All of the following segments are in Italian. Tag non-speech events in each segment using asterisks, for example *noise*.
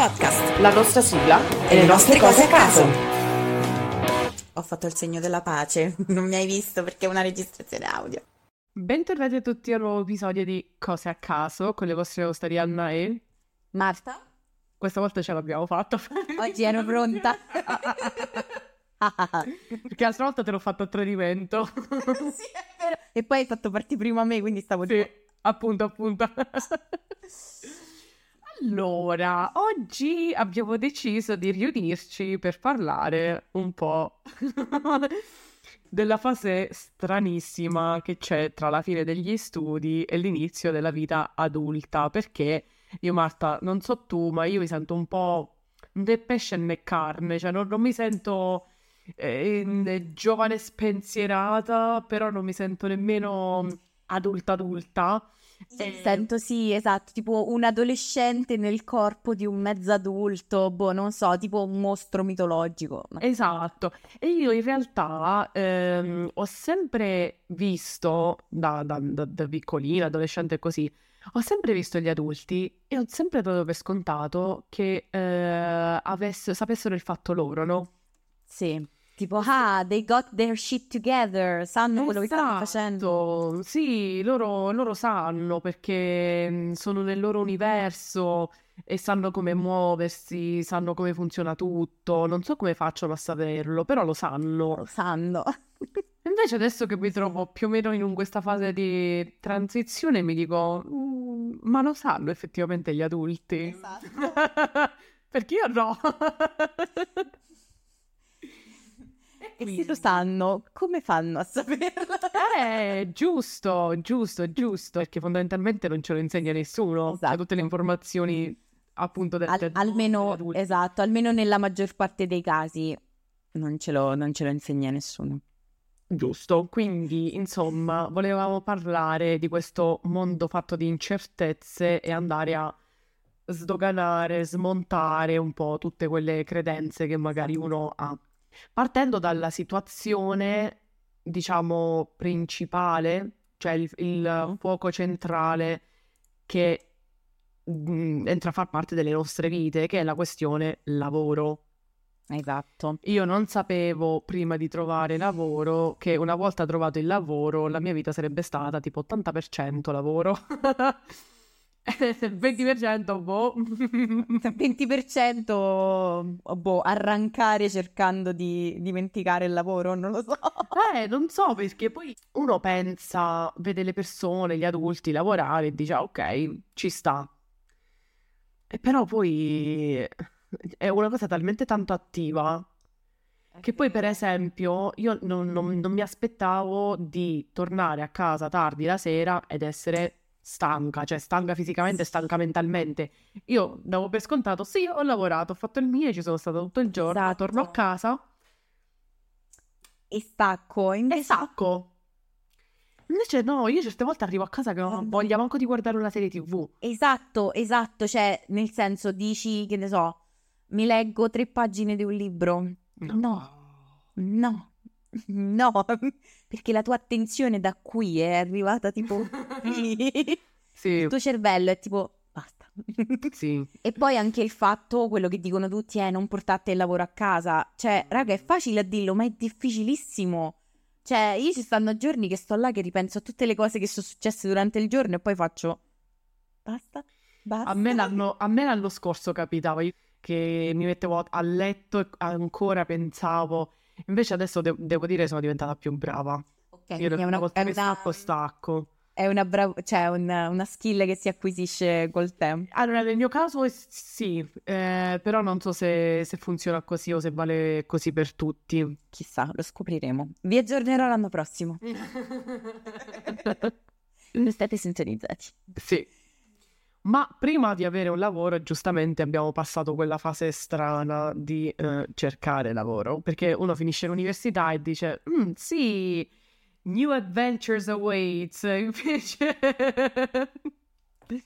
podcast, la nostra sigla e le nostre cose a caso. Ho fatto il segno della pace, *laughs* non mi hai visto perché è una registrazione audio. Bentornati a tutti a un nuovo episodio di Cose a caso con le vostre host Arianna e Marta? questa volta ce l'abbiamo fatta. *laughs* Oggi ero pronta. *laughs* Perché l'altra volta te l'ho fatto a tradimento. sì, è vero. E poi hai fatto partire prima a me, quindi stavo Sì, appunto, appunto. Allora, oggi abbiamo deciso di riunirci per parlare un po' *laughs* della fase stranissima che c'è tra la fine degli studi e l'inizio della vita adulta, perché io, Marta, non so tu, ma io mi sento un po' né pesce né carne, cioè non, non mi sento eh, giovane spensierata, però non mi sento nemmeno adulta adulta. Mi Sento sì, esatto, tipo un adolescente nel corpo di un mezzo adulto, boh, non so, tipo un mostro mitologico. Esatto, e io in realtà ehm, ho sempre visto, da, da- da- da piccolina, adolescente così, ho sempre visto gli adulti e ho sempre dato per scontato che eh, avess- sapessero il fatto loro, no? Sì, tipo, ah, they got their shit together, sanno quello che stanno facendo. Esatto, sì, loro, loro sanno perché mm, sono nel loro universo e sanno come muoversi, sanno come funziona tutto. Non so come facciano a saperlo, però lo sanno. Lo sanno. *laughs* Invece adesso che mi trovo più o meno in questa fase di transizione mi dico, "Mm, ma lo sanno effettivamente gli adulti? Esatto. *laughs* Perché io no. *laughs* E se lo sanno, come fanno a *laughs* saperlo? Eh, giusto, giusto, giusto, perché fondamentalmente non ce lo insegna nessuno. Cioè, Esatto. tutte le informazioni appunto del, Al- del- almeno, esatto, almeno nella maggior parte dei casi non ce lo, non ce lo insegna nessuno. Giusto, quindi insomma volevamo parlare di questo mondo fatto di incertezze e andare a sdoganare, smontare un po' tutte quelle credenze che magari uno ha. Partendo dalla situazione, diciamo, principale, cioè il, il fuoco centrale che mm, entra a far parte delle nostre vite, che è la questione lavoro. Esatto. Io non sapevo prima di trovare lavoro che una volta trovato il lavoro la mia vita sarebbe stata tipo 80% lavoro. *laughs* 20% boh. *laughs* 20% boh, arrancare cercando di dimenticare il lavoro, non lo so. Eh, non so perché poi uno pensa, vede le persone, gli adulti lavorare e dice "Ah, ok, ci sta. E però poi è una cosa talmente tanto attiva Che poi, per esempio, io non, non- non mi aspettavo di tornare a casa tardi la sera ed essere stanca, cioè stanca fisicamente e stanca mentalmente. Io davo per scontato, sì, ho lavorato, ho fatto il mio, ci sono stata tutto il giorno, Esatto. torno a casa E stacco, e invece sacco. Invece no, io certe volte arrivo a casa che non ho voglia manco di guardare una serie TV. Esatto, esatto, cioè nel senso dici, che ne so, mi leggo tre pagine di un libro. No, no, no, *laughs* perché la tua attenzione da qui è arrivata tipo. *laughs* Sì, Il tuo cervello è tipo, basta. sì. *laughs* E poi anche il fatto, quello che dicono tutti è non portate il lavoro a casa. Cioè, raga, è facile a dirlo, ma è difficilissimo. Cioè, io ci stanno giorni che sto là che ripenso a tutte le cose che sono successe durante il giorno e poi faccio, basta, basta. A me l'anno, a me l'anno scorso capitava che mi mettevo a letto e ancora pensavo. Invece adesso de- devo dire sono diventata più brava. Ok, Io è una volta è che una- stacco, stacco. è una brav- cioè una, una skill che si acquisisce col tempo. Allora, nel mio caso sì, eh, però non so se, se funziona così o se vale così per tutti. Chissà, lo scopriremo. Vi aggiornerò l'anno prossimo. *laughs* State sintonizzati. Sì. Ma prima di avere un lavoro, giustamente abbiamo passato quella fase strana di eh, cercare lavoro, perché uno finisce l'università e dice, "Mm, sì, new adventures awaits, *laughs* invece...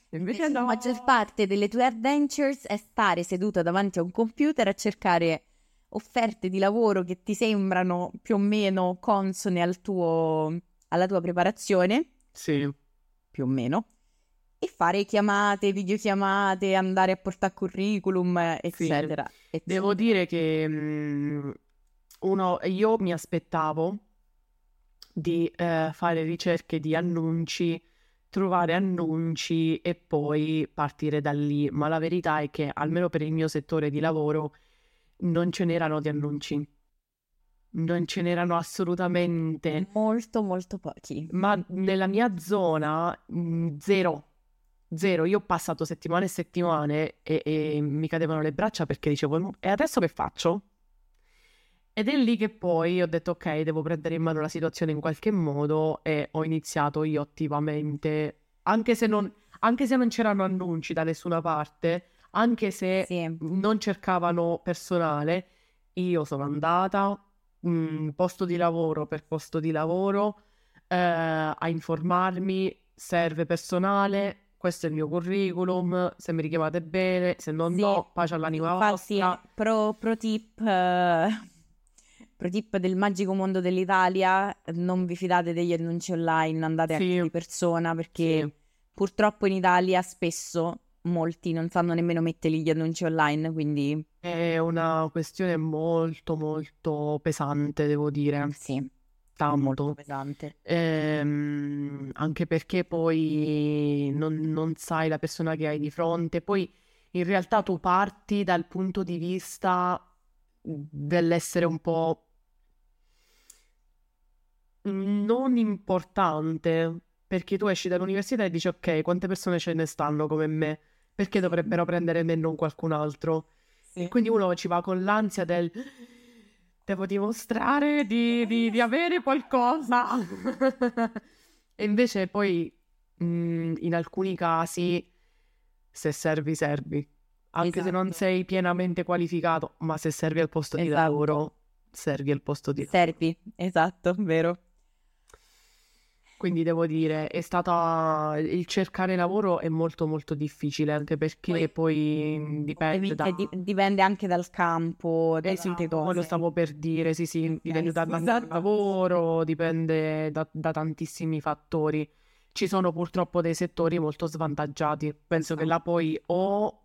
invece La no. maggior parte delle tue adventures è stare seduto davanti a un computer a cercare offerte di lavoro che ti sembrano più o meno consone al tuo, alla tua preparazione, Sì, più o meno, e fare chiamate, videochiamate, andare a portare curriculum, eccetera. Sì. Devo dire che mh, uno, io mi aspettavo di eh, fare ricerche di annunci, trovare annunci e poi partire da lì, ma la verità è che almeno per il mio settore di lavoro non ce n'erano di annunci. Non ce n'erano assolutamente. Molto, molto pochi. Ma nella mia zona, mh, zero. Zero. Io ho passato settimane e settimane e, e mi cadevano le braccia perché dicevo, e adesso che faccio? Ed è lì che poi ho detto ok, devo prendere in mano la situazione in qualche modo e ho iniziato io attivamente, anche se non, anche se non c'erano annunci da nessuna parte, anche se Sì. non cercavano personale, io sono andata, mh, posto di lavoro per posto di lavoro, eh, a informarmi, serve personale, questo è il mio curriculum, se mi richiamate bene, se non Sì. no, pace all'anima Infatti, vostra. pro, pro tip, eh, pro tip del magico mondo dell'Italia, non vi fidate degli annunci online, andate Sì. anche di persona perché Sì. purtroppo in Italia spesso molti non sanno nemmeno metterli gli annunci online, quindi È una questione molto molto pesante, devo dire, sì, tanto. molto pesante. Ehm, anche perché poi non, non sai la persona che hai di fronte, poi in realtà tu parti dal punto di vista dell'essere un po' non importante, perché tu esci dall'università e dici ok, quante persone ce ne stanno come me? Perché dovrebbero prendere me e non qualcun altro? E quindi uno ci va con l'ansia del devo dimostrare di, di- di avere qualcosa. E invece poi mh, in alcuni casi, se servi, servi. Anche se non Esatto. sei pienamente qualificato, ma se servi al posto di Esatto. lavoro, servi al posto di lavoro. Servi, esatto, vero. Quindi devo dire, è stata il cercare lavoro è molto molto difficile, anche perché Poi- poi dipende Ovviamente da... di- dipende anche dal campo, da Esatto, cose. stavo per dire, sì, sì, dipende dal scusa. lavoro, dipende da, da tantissimi fattori. Ci sono purtroppo dei settori molto svantaggiati. Penso che là poi o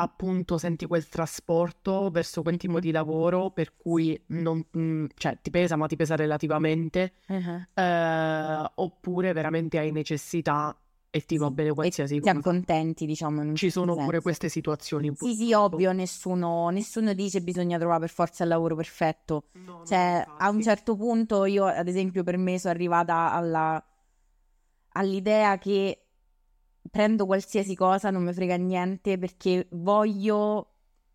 appunto senti quel trasporto verso quel tipo di lavoro per cui non, mm, cioè ti pesa, ma ti pesa relativamente, Uh-huh. eh, oppure veramente hai necessità e ti va bene qualsiasi ti cosa. accontenti, diciamo, Ci certo sono pure senso. queste situazioni. Sì, sì, ovvio, nessuno, nessuno dice bisogna trovare per forza il lavoro perfetto. No, Cioè, a un certo punto io, ad esempio, per me sono arrivata alla, all'idea che prendo qualsiasi cosa, non mi frega niente, perché voglio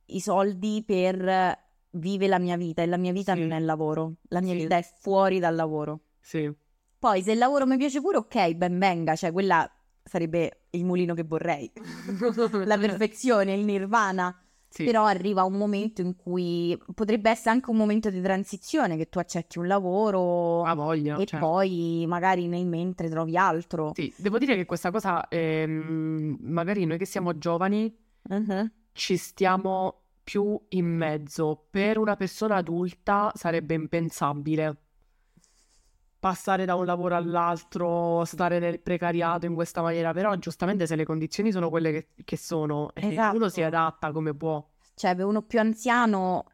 i soldi per vivere la mia vita e la mia vita Sì. non è il lavoro, la mia Sì. vita è fuori dal lavoro. Sì. Poi se il lavoro mi piace pure, ok, ben venga, cioè quella sarebbe il mulino che vorrei. *laughs* La perfezione, il nirvana. Sì. Però arriva un momento in cui potrebbe essere anche un momento di transizione, che tu accetti un lavoro Ha voglia, e certo. poi magari nel mentre trovi altro. Sì, devo dire che questa cosa, ehm, magari noi che siamo giovani Mhm. ci stiamo più in mezzo. Per una persona adulta sarebbe impensabile passare da un lavoro all'altro, stare nel precariato in questa maniera, però giustamente se le condizioni sono quelle che, che sono, Esatto. uno si adatta come può. Cioè, per uno più anziano,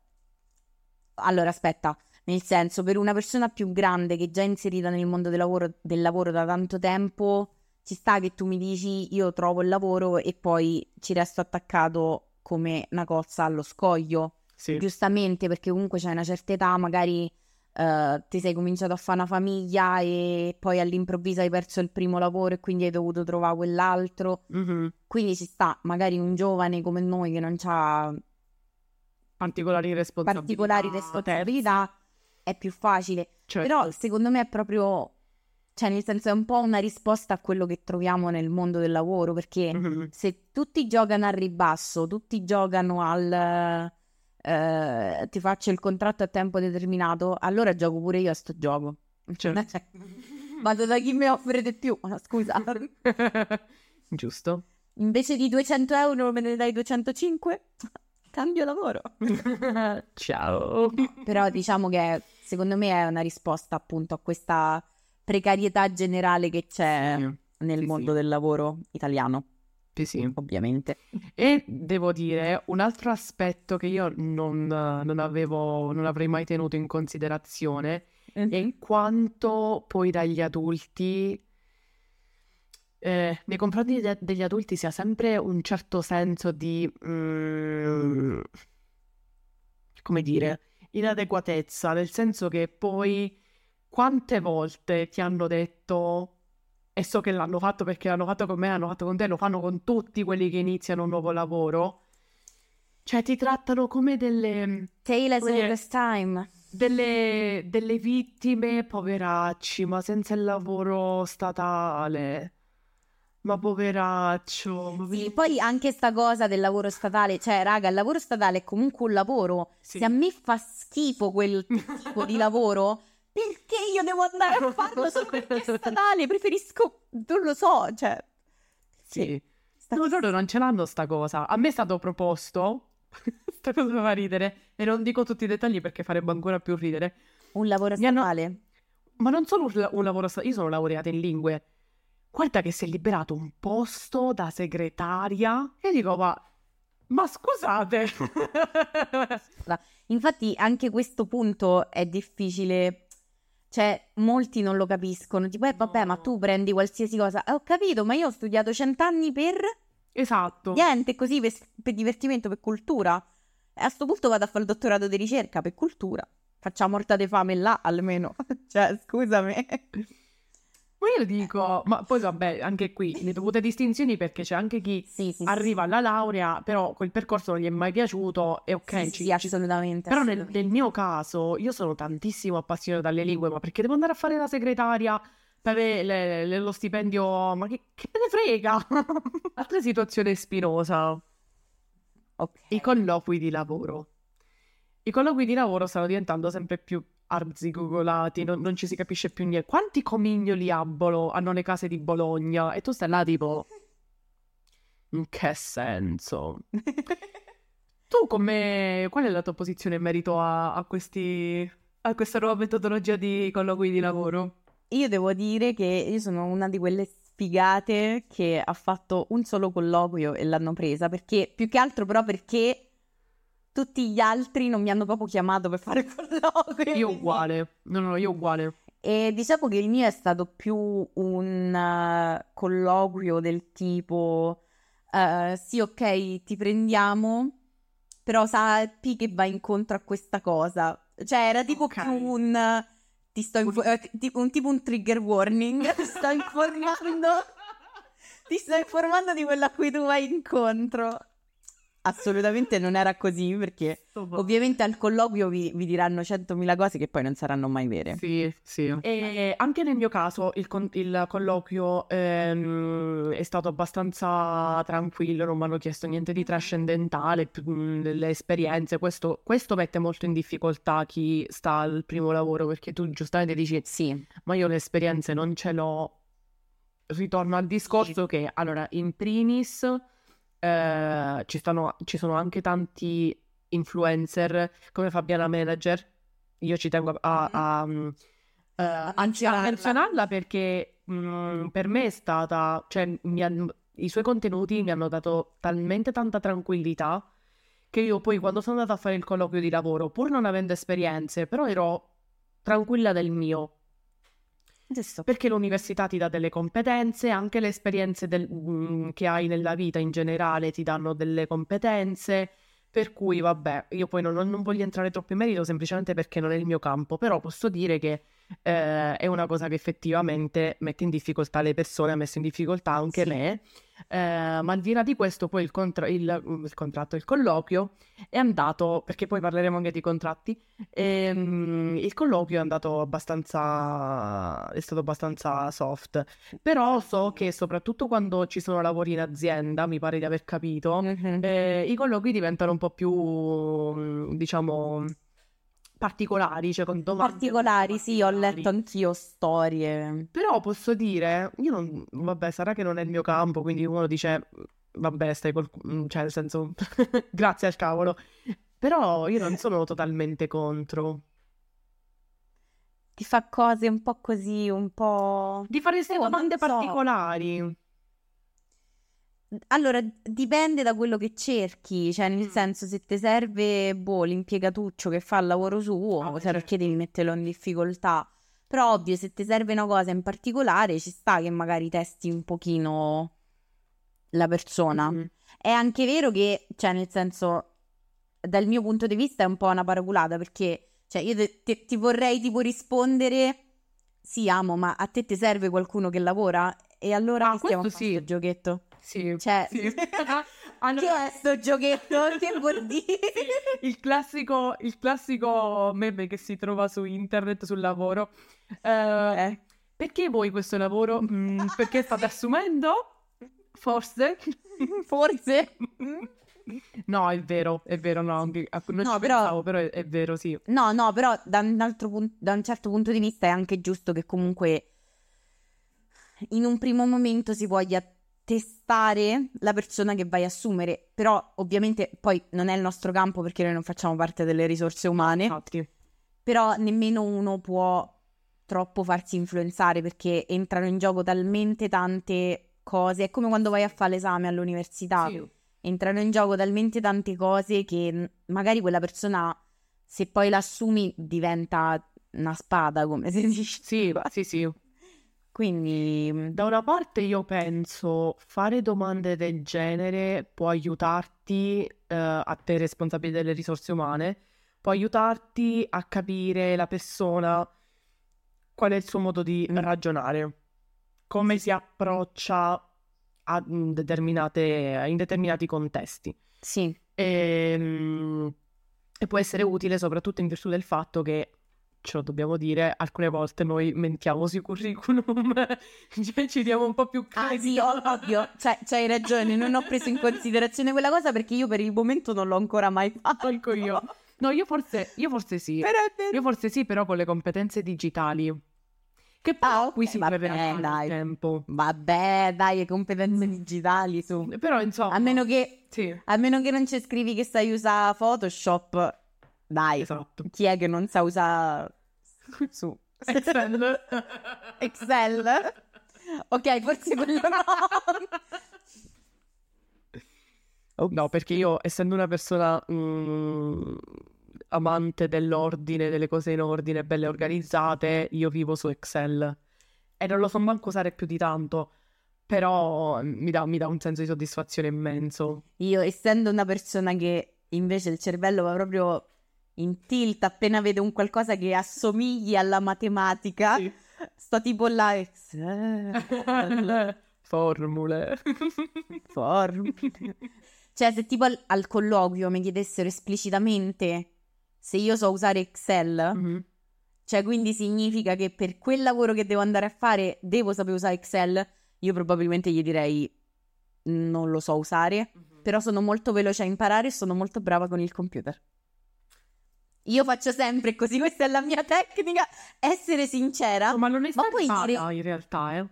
allora aspetta, nel senso, per una persona più grande che è già inserita nel mondo del lavoro, del lavoro da tanto tempo, ci sta che tu mi dici io trovo il lavoro e poi ci resto attaccato come una cozza allo scoglio. Sì, Giustamente, perché comunque c'hai una certa età, magari eh, ti sei cominciato a fare una famiglia e poi all'improvviso hai perso il primo lavoro e quindi hai dovuto trovare quell'altro. Mhm. Quindi ci sta, magari un giovane come noi che non ha Particolari responsabilità. particolari responsabilità è più facile. Cioè, Però secondo me è proprio, cioè nel senso è un po' una risposta a quello che troviamo nel mondo del lavoro, perché mhm. se tutti giocano al ribasso, tutti giocano al eh, ti faccio il contratto a tempo determinato, allora gioco pure io a sto gioco. Certo. Cioè, Vado da chi mi offre di più, ma scusa. *laughs* Giusto. Invece di 200 euro me ne dai 205? Cambio lavoro. *laughs* Ciao. Però diciamo che secondo me è una risposta appunto a questa precarietà generale che c'è. Sì. nel Sì, mondo sì. del lavoro italiano, Sì, sì. ovviamente. E devo dire, un altro aspetto che io non, non avevo, non avrei mai tenuto in considerazione è in quanto poi dagli adulti, eh, nei confronti de- degli adulti sia sempre un certo senso di, mm, come dire, inadeguatezza, nel senso che poi quante volte ti hanno detto, e so che l'hanno fatto perché l'hanno fatto con me, l'hanno fatto con te, lo fanno con tutti quelli che iniziano un nuovo lavoro, cioè ti trattano come delle Tale as Come time. delle, delle vittime, poveracci, ma senza il lavoro statale. Ma poveraccio. ma Sì, poi anche sta cosa del lavoro statale, cioè, raga, il lavoro statale è comunque un lavoro. Sì. Se a me fa schifo quel tipo di lavoro, *laughs* perché io devo andare a farlo solo perché è statale? Preferisco, non lo so, cioè... Sì. sta- No, loro non ce l'hanno sta cosa. A me è stato proposto, *laughs* sta cosa mi fa ridere, e non dico tutti i dettagli perché farebbe ancora più ridere, Un lavoro Mi hanno- statale. ma non solo un, un lavoro, sta- io sono laureata in lingue. Guarda che si è liberato un posto da segretaria e dico, ma, ma scusate. *laughs* Infatti anche questo punto è difficile, cioè molti non lo capiscono, tipo eh vabbè ma No. tu prendi qualsiasi cosa, Eh, ho capito ma io ho studiato cent'anni per Esatto. niente così per, per divertimento, per cultura e a sto punto vado a fare il dottorato di ricerca per cultura, facciamo morta di fame là almeno, *laughs* cioè scusami. Ma io dico, ma poi vabbè, anche qui le dovute distinzioni perché c'è anche chi Sì, sì, arriva alla laurea, però quel percorso non gli è mai piaciuto e ok, sì, ci- sì, assolutamente. Però nel, assolutamente. nel mio caso io sono tantissimo appassionata dalle lingue, ma perché devo andare a fare la segretaria per avere le- le- lo stipendio? Ma che, che me ne frega? *laughs* Altra situazione spinosa, Ok. i colloqui di lavoro. I colloqui di lavoro stanno diventando sempre più arzigogolati, non, non ci si capisce più niente. Quanti comignoli abbolo hanno le case di Bologna? E tu stai là tipo... In che senso? *laughs* Tu come... Qual è la tua posizione in merito a, a questi... a questa nuova metodologia di colloqui di lavoro? Io devo dire che io sono una di quelle sfigate che ha fatto un solo colloquio e l'hanno presa, perché più che altro però perché tutti gli altri non mi hanno proprio chiamato per fare *laughs* colloquio. Io uguale. No, no, io uguale. E diciamo che il mio è stato più un eh, colloquio del tipo eh, sì, ok, ti prendiamo, però sappi che vai incontro a questa cosa. Cioè, era tipo Ok. più un ti sto info- eh, tipo, un, tipo un trigger warning. *laughs* Ti sto informando. Ti sto informando di quello a cui tu vai incontro. Assolutamente non era così perché ovviamente al colloquio vi, vi diranno 100.000 cose che poi non saranno mai vere. Sì, sì. E anche nel mio caso il, con- il colloquio ehm, è stato abbastanza tranquillo, non mi hanno chiesto niente di trascendentale, più, mm, delle esperienze. Questo, questo mette molto in difficoltà chi sta al primo lavoro perché tu giustamente dici, Sì, ma io le esperienze non ce l'ho. Ritorno al discorso che, allora, in primis eh, ci stanno, ci sono anche tanti influencer come Fabiana Manager. Io ci tengo a, a, mm, eh, anzi, a menzionarla. perché mm, per me è stata, cioè, mi hanno- i suoi contenuti mi hanno dato talmente tanta tranquillità che io poi quando sono andata a fare il colloquio di lavoro, pur non avendo esperienze, però ero tranquilla del mio, giusto. perché l'università ti dà delle competenze, anche le esperienze del- mm, che hai nella vita in generale ti danno delle competenze, per cui vabbè, io poi non, non voglio entrare troppo in merito semplicemente perché non è il mio campo, però posso dire che eh, è una cosa che effettivamente mette in difficoltà le persone, ha messo in difficoltà anche Sì. me, eh, ma al di là di questo poi il, contra- il- mm, il contratto, il colloquio è andato, perché poi parleremo anche di contratti, ehm, il colloquio è andato abbastanza, è stato abbastanza soft, però so che soprattutto quando ci sono lavori in azienda, mi pare di aver capito, eh, i colloqui diventano un po' più, mm, diciamo, particolari, cioè con domande Particolari, sì, ho letto anch'io storie. Però posso dire, io non, vabbè, sarà che non è il mio campo, quindi uno dice, vabbè, stai col, mm, cioè nel senso, *laughs* grazie al cavolo. Però io non sono totalmente contro. Ti fa cose un po' così, un po'... Di fare queste Oh, domande so. particolari. Allora, dipende da quello che cerchi, cioè nel Mm. senso se ti serve, boh, l'impiegatuccio che fa il lavoro suo, Ah, cioè certo. perché devi metterlo in difficoltà. Però ovvio, se ti serve una cosa in particolare, ci sta che magari testi un pochino la persona. Mhm. È anche vero che, cioè nel senso, dal mio punto di vista è un po' una paraculata, perché, cioè io te- te- ti vorrei tipo rispondere, sì, amo, ma a te ti serve qualcuno che lavora? E allora Ah, che stiamo a sì. giochetto? Sì. Cioè, Sì. che *laughs* *laughs* Allora, è sto giochetto? Che vuol *laughs* dire? il classico, il classico meme che si trova su internet sul lavoro. Eh. perché voi questo lavoro? Mm, perché state assumendo? Forse? Forse? No, è vero, è vero, no, non No, ci però- pensavo, però è, è vero, sì. No, no, però da un, altro pun- da un certo punto di vista è anche giusto che comunque in un primo momento si voglia testare la persona che vai a assumere, però ovviamente poi non è il nostro campo perché noi non facciamo parte delle risorse umane, Infatti. però nemmeno uno può troppo farsi influenzare perché entrano in gioco talmente tante cose, è come quando vai a fare l'esame all'università. Sì. entrano in gioco talmente tante cose che magari quella persona, se poi l'assumi, diventa una spada, come si dice. Sì, sì, sì. Quindi, mh, Da una parte io penso fare domande del genere può aiutarti, eh, a te responsabile delle risorse umane, può aiutarti a capire la persona, qual è il suo modo di Mm. ragionare, come si approccia a mm, determinate, in determinati contesti. sì, E, mm, e può essere utile soprattutto in virtù del fatto che, ce lo dobbiamo dire, alcune volte noi mentiamo sui curriculum, *laughs* cioè ci diamo un po' più Ah sì, credito. ov- ovvio, cioè, c'hai ragione, non ho preso in *laughs* considerazione quella cosa perché io per il momento non l'ho ancora mai fatto. Manco io. No, io forse, io forse sì. Però vero. Io forse sì, però con le competenze digitali. Che poi Ah, ok, qui si vabbè, dai. tempo. Vabbè, dai, competenze digitali su. Però insomma, A meno che, sì, a meno che non ci scrivi che sai usare Photoshop, dai, esatto. chi è che non sa usare su *laughs* Excel. *laughs* Excel? Ok, forse quello no. No, perché io, essendo una persona mm, amante dell'ordine, delle cose in ordine, belle organizzate, io vivo su Excel. E non lo so manco usare più di tanto. Però mm, mi dà, mi dà un senso di soddisfazione immenso. Io, essendo una persona che invece il cervello va proprio in tilt appena vede un qualcosa che assomigli alla matematica, Sì. sto tipo là, Excel, Formule. *laughs* formule. Cioè, se tipo al, al colloquio mi chiedessero esplicitamente se io so usare Excel, Mhm. cioè quindi significa che per quel lavoro che devo andare a fare devo sapere usare Excel, io probabilmente gli direi non lo so usare, però sono molto veloce a imparare e sono molto brava con il computer. Io faccio sempre così, questa è la mia tecnica, essere sincera, Ma non è Ma stata dire- in realtà, eh.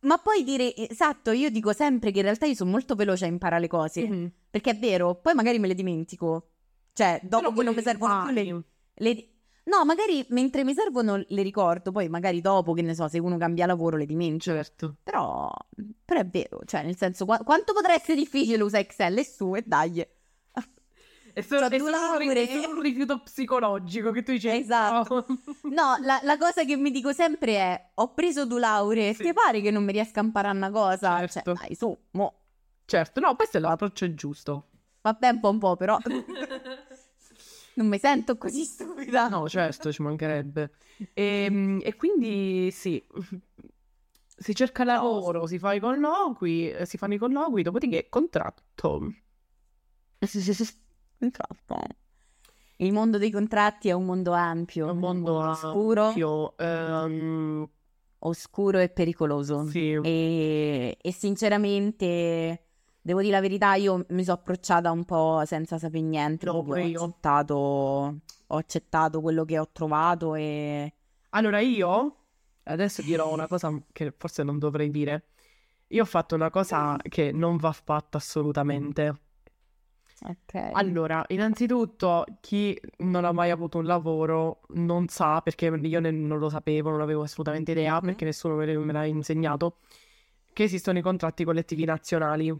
ma poi dire, esatto, io dico sempre che in realtà io sono molto veloce a imparare le cose, Mhm. perché è vero, poi magari me le dimentico, cioè dopo che non mi servono più le, le- No, magari mentre mi servono le ricordo, poi magari dopo, che ne so, se uno cambia lavoro le dimentico. Certo. Però, però è vero, cioè nel senso, qua- quanto potrà essere difficile usare Excel e su e dai. È solo, è solo un è solo un rifiuto psicologico che tu dici. Esatto. "Oh". No, la, la cosa che mi dico sempre è: ho preso due lauree, Sì. ti pare che non mi riesca a imparare una cosa? Certo. Cioè, dai, su, mo. Certo, no, questo è l'approccio giusto. Vabbè, un po' un po', però *laughs* non mi sento così stupida. No, certo, ci mancherebbe. E, e quindi sì, si cerca lavoro, si fa i colloqui, eh, si fanno i colloqui, dopodiché contratto. Contratto. Il mondo dei contratti è un mondo ampio, un mondo oscuro, ampio, ehm, oscuro e pericoloso. sì. E, e sinceramente, devo dire la verità, io mi sono approcciata un po' senza sapere niente. No, ho io. accettato, ho accettato quello che ho trovato e... Allora io adesso dirò una cosa che forse non dovrei dire. Io ho fatto una cosa che non va fatta assolutamente. Ok. Allora, innanzitutto, chi non ha mai avuto un lavoro non sa, perché io ne- non lo sapevo, non avevo assolutamente idea, Mhm. perché nessuno me, me l'ha insegnato, che esistono i contratti collettivi nazionali.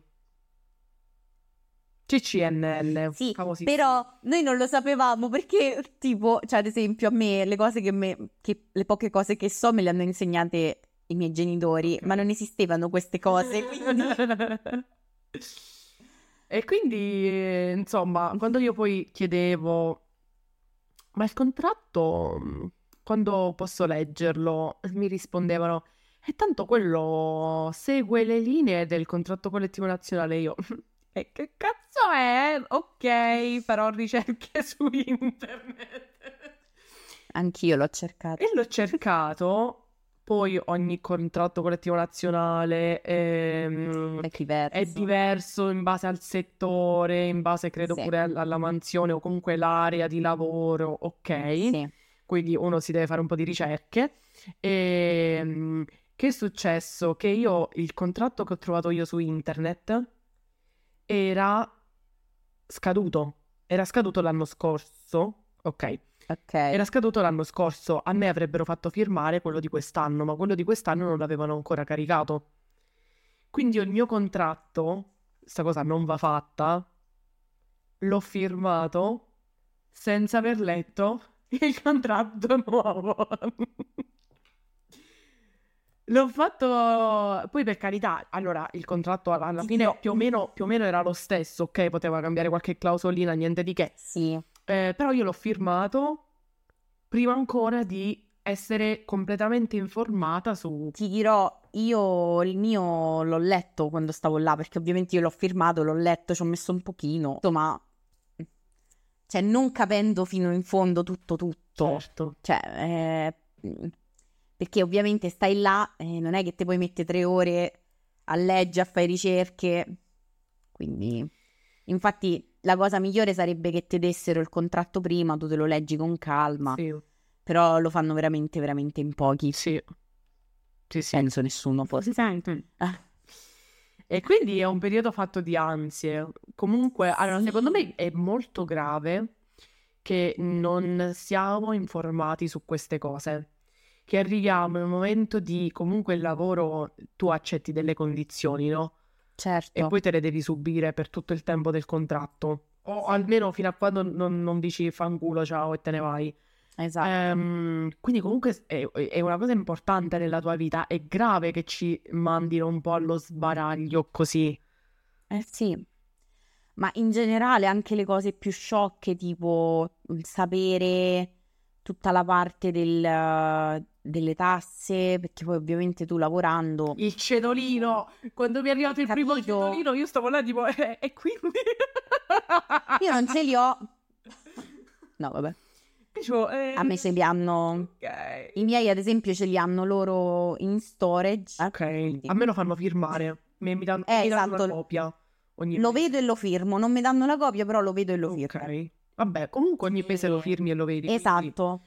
CCNL, Sì, però noi non lo sapevamo perché, tipo, cioè, ad esempio, a me le cose che, me, che le poche cose che so me le hanno insegnate i miei genitori, Ok. ma non esistevano queste cose, quindi... *laughs* E quindi, eh, insomma, quando io poi chiedevo, ma il contratto, mh, quando posso leggerlo? Mi rispondevano, e tanto quello segue le linee del contratto collettivo nazionale. Io, e che cazzo è? Ok, farò ricerche *laughs* su internet. Anch'io l'ho cercato. E l'ho cercato, poi ogni contratto collettivo nazionale ehm, È diverso. è diverso in base al settore, in base credo Sì. pure al- alla mansione o comunque l'area di lavoro, ok? Sì. Quindi uno si deve fare un po' di ricerche. E che è successo? Che io il contratto che ho trovato io su internet era scaduto. Era scaduto l'anno scorso, ok? Ok. Era scaduto l'anno scorso, a me avrebbero fatto firmare quello di quest'anno, ma quello di quest'anno non l'avevano ancora caricato. Quindi il mio contratto, sta cosa non va fatta, l'ho firmato senza aver letto *laughs* il contratto nuovo. L'ho fatto, poi per carità, allora il contratto alla fine più o meno, più o meno era lo stesso, ok? Poteva cambiare qualche clausolina, niente di che. Sì. Eh, però io l'ho firmato prima ancora di essere completamente informata su... Ti dirò, io il mio l'ho letto quando stavo là, perché ovviamente io l'ho firmato, l'ho letto, ci ho messo un pochino, ma cioè non capendo fino in fondo tutto tutto, Certo. cioè eh, perché ovviamente stai là e non è che ti puoi mettere tre ore a leggere, a fare ricerche, quindi infatti la cosa migliore sarebbe che ti dessero il contratto prima, tu te lo leggi con calma, Sì, però lo fanno veramente veramente in pochi, sì. Sì, sì. penso nessuno forse. Ah. E quindi è un periodo fatto di ansie. Comunque, allora, secondo me è molto grave che non siamo informati su queste cose. Che arriviamo in un momento di comunque il lavoro, tu accetti delle condizioni, no? Certo. E poi te le devi subire per tutto il tempo del contratto. O almeno fino a quando non, non dici fanculo, ciao e te ne vai. Esatto. Ehm, quindi comunque è, è una cosa importante nella tua vita. È grave che ci mandino un po' allo sbaraglio così. Eh sì, ma in generale anche le cose più sciocche, tipo il sapere tutta la parte del- delle tasse, perché poi ovviamente tu lavorando... Il cedolino, quando mi è arrivato il primo cedolino, io stavo là tipo, "Eh, e quindi... *laughs* Io non ce li ho. No, vabbè. Dicevo, eh, A me ce li hanno... Ok. I miei, ad esempio, ce li hanno loro in storage. Ok, a me lo fanno firmare. Mi, mi danno, Eh, mi danno esatto. copia. Ogni Lo mese. vedo e lo firmo. Non mi danno la copia, però lo vedo e lo firmo. Ok. Vabbè, comunque ogni mese lo firmi e lo vedi. quindi- Esatto.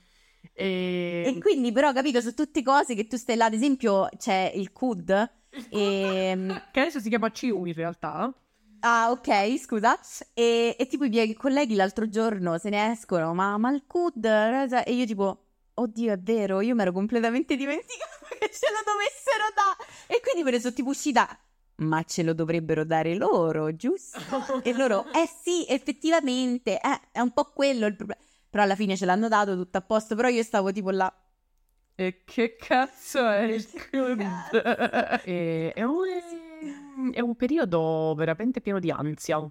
E... E quindi, però, capito, su tutte cose che tu stai là, ad esempio, c'è il CUD. E... *laughs* Che adesso si chiama CU in realtà. Ah, ok, scusa. E, e tipo i miei colleghi l'altro giorno se ne escono, ma, ma il CUD, Rosa?" e io tipo, oddio, è vero, io mi ero completamente dimenticata *laughs* che ce lo dovessero dare. E quindi me ne sono tipo uscita, ma ce lo dovrebbero dare loro, giusto? *laughs* E loro, eh sì, effettivamente, eh, è un po' quello il problema. Però alla fine ce l'hanno dato tutto a posto, però io stavo tipo là. E che cazzo è il CUD? *laughs* E- è, un, è un periodo veramente pieno di ansia.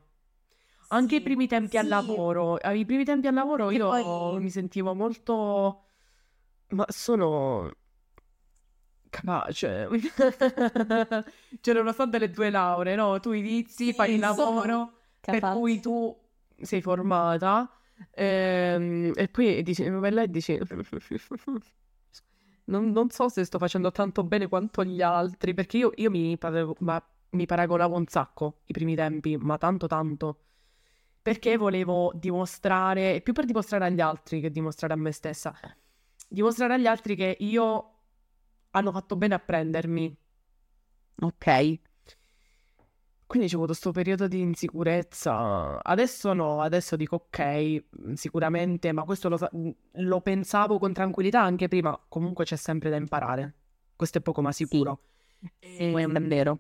Anche i Sì, primi tempi al sì. lavoro. Ai primi tempi al lavoro Che io poi- mi sentivo molto... Ma sono capace. *laughs* Cioè, nonostante le tue lauree, no? Tu inizi, Sì, fai il lavoro per capace. cui tu sei formata ehm, e poi dici, vai là e dici non, non so se sto facendo tanto bene quanto gli altri perché io, io mi, ma- mi paragonavo un sacco i primi tempi ma tanto tanto. Perché volevo dimostrare più per dimostrare agli altri che dimostrare a me stessa. Dimostrare agli altri che io hanno fatto bene a prendermi. Ok. Quindi c'è avuto questo periodo di insicurezza. Adesso no, adesso dico ok, mm, sicuramente, ma questo lo, mm, lo pensavo con tranquillità anche prima. Comunque c'è sempre da imparare. Questo è poco ma sicuro. Sì, è vero.